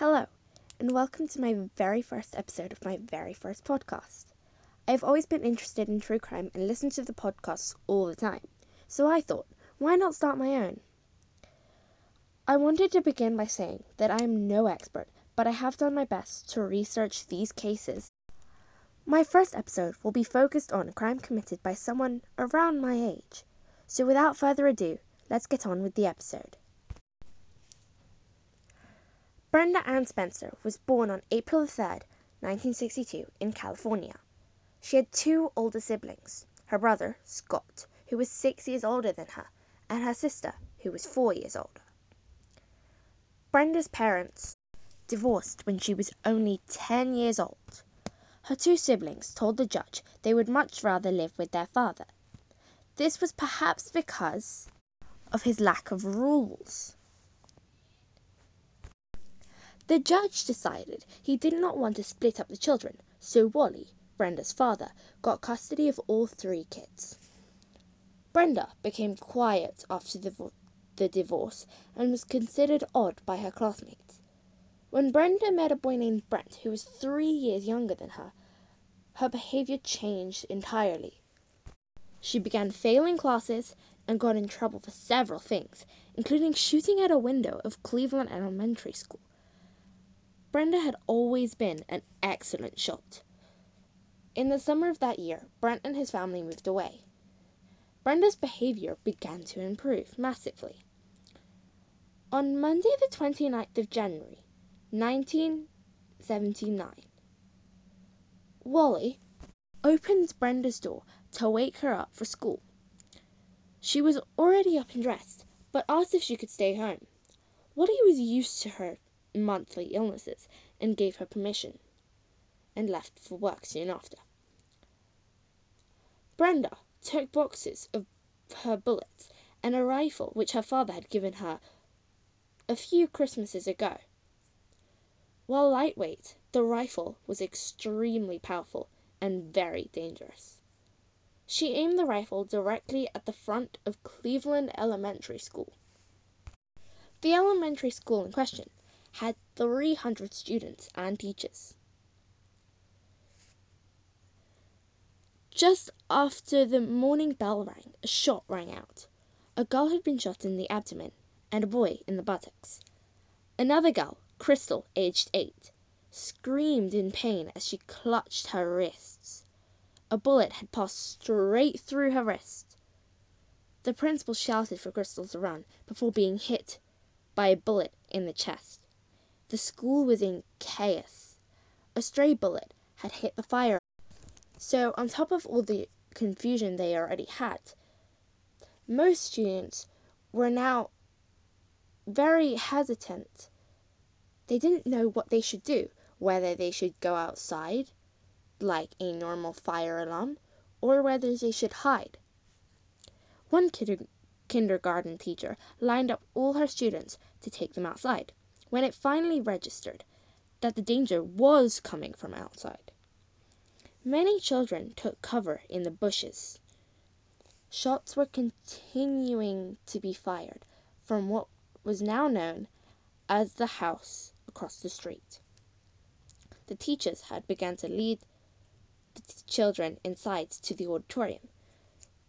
Hello, and welcome to my very first episode of my very first podcast. I've always been interested in true crime and listened to the podcasts all the time, so I thought, why not start my own? I wanted to begin by saying that I am no expert, but I have done my best to research these cases. My first episode will be focused on a crime committed by someone around my age. So without further ado, let's get on with the episode. Brenda Ann Spencer was born on April 3, 1962, in California. She had two older siblings her brother, Scott, who was six years older than her, and her sister, who was four years older. Brenda's parents divorced when she was only 10 years old. Her two siblings told the judge they would much rather live with their father. This was perhaps because of his lack of rules. The judge decided he did not want to split up the children, so Wally, Brenda's father, got custody of all three kids. Brenda became quiet after the, divorce and was considered odd by her classmates. When Brenda met a boy named Brent, who was three years younger than her, her behavior changed entirely. She began failing classes and got in trouble for several things, including shooting at a window of Cleveland Elementary School. Brenda had always been an excellent shot. In the summer of that year, Brent and his family moved away. Brenda's behavior began to improve massively. On Monday, the 29th of January, 1979, Wally opened Brenda's door to wake her up for school. She was already up and dressed, but asked if she could stay home. Wally was used to her monthly illnesses and gave her permission, and left for work soon after. Brenda took boxes of her bullets and a rifle which her father had given her a few Christmases ago. While lightweight, the rifle was extremely powerful and very dangerous. She aimed the rifle directly at the front of Cleveland Elementary School. The elementary school in question had 300 students and teachers. Just after the morning bell rang, a shot rang out. A girl had been shot in the abdomen and a boy in the buttocks. Another girl, Crystal, aged eight, screamed in pain as she clutched her wrists. A bullet had passed straight through her wrist. The principal shouted for Crystal to run before being hit by a bullet in the chest. The school was in chaos. A stray bullet had hit the fire. So, on top of all the confusion they already had, most students were now very hesitant. They didn't know what they should do, whether they should go outside, like a normal fire alarm, or whether they should hide. One kindergarten teacher lined up all her students to take them outside when it finally registered that the danger was coming from outside. Many children took cover in the bushes. Shots were continuing to be fired from what was now known as the house across the street. The teachers had begun to lead the children inside to the auditorium.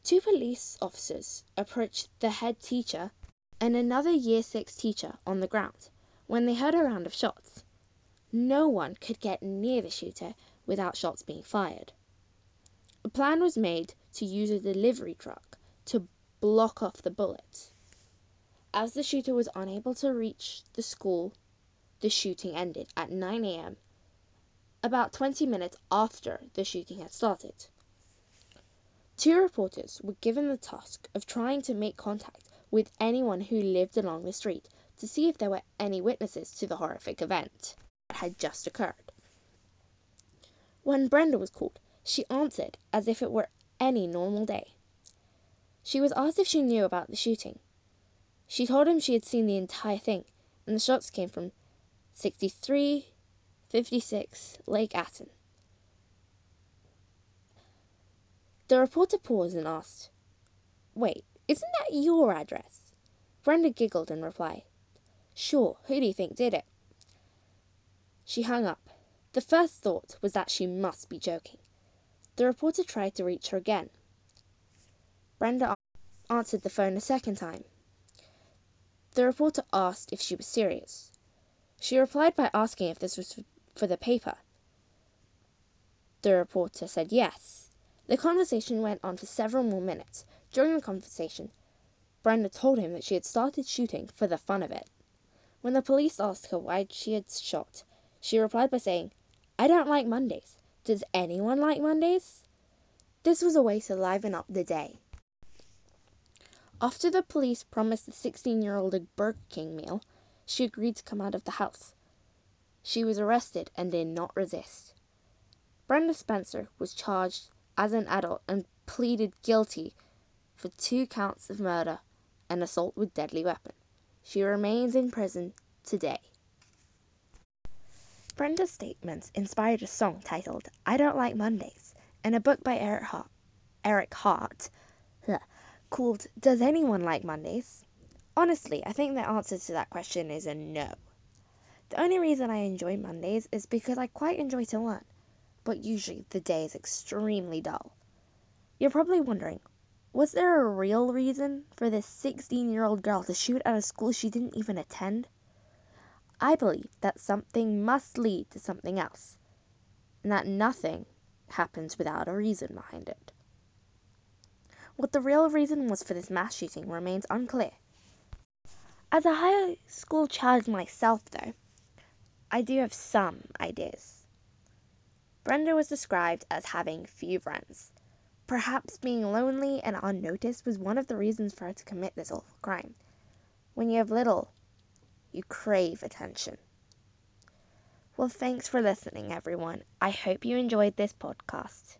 Two police officers approached the head teacher and another year 6 teacher on the ground when they heard a round of shots. No one could get near the shooter without shots being fired. A plan was made to use a delivery truck to block off the bullets. As the shooter was unable to reach the school, the shooting ended at 9 a.m., about 20 minutes after the shooting had started. Two reporters were given the task of trying to make contact with anyone who lived along the street to see if there were any witnesses to the horrific event that had just occurred. When Brenda was called, she answered as if it were any normal day. She was asked if she knew about the shooting. She told him she had seen the entire thing, and the shots came from 6356 Lake Atlin. The reporter paused and asked, Wait, isn't that your address? Brenda giggled in reply. Sure, who do you think did it? She hung up. The first thought was that she must be joking. The reporter tried to reach her again. Brenda answered the phone a second time. The reporter asked if she was serious. She replied by asking if this was for the paper. The reporter said yes. The conversation went on for several more minutes. During the conversation Brenda told him that she had started shooting for the fun of it. When the police asked her why she had shot, she replied by saying, "I don't like Mondays. Does anyone like Mondays?" This was a way to liven up the day. After the police promised the sixteen-year-old a Burger King meal, she agreed to come out of the house. She was arrested and did not resist. Brenda Spencer was charged as an adult and pleaded guilty for two counts of murder and assault with deadly weapon. She remains in prison today. Brenda's statements inspired a song titled I Don't Like Mondays and a book by Eric Hart, Eric Hart called Does Anyone Like Mondays? Honestly, I think the answer to that question is a no. The only reason I enjoy Mondays is because I quite enjoy to learn, but usually the day is extremely dull. You're probably wondering, was there a real reason for this 16 year old girl to shoot at a school she didn't even attend? I believe that something must lead to something else, and that nothing happens without a reason behind it. What the real reason was for this mass shooting remains unclear. As a high school child myself, though, I do have some ideas. Brenda was described as having few friends. Perhaps being lonely and unnoticed was one of the reasons for her to commit this awful crime. When you have little, you crave attention. Well, thanks for listening, everyone. I hope you enjoyed this podcast.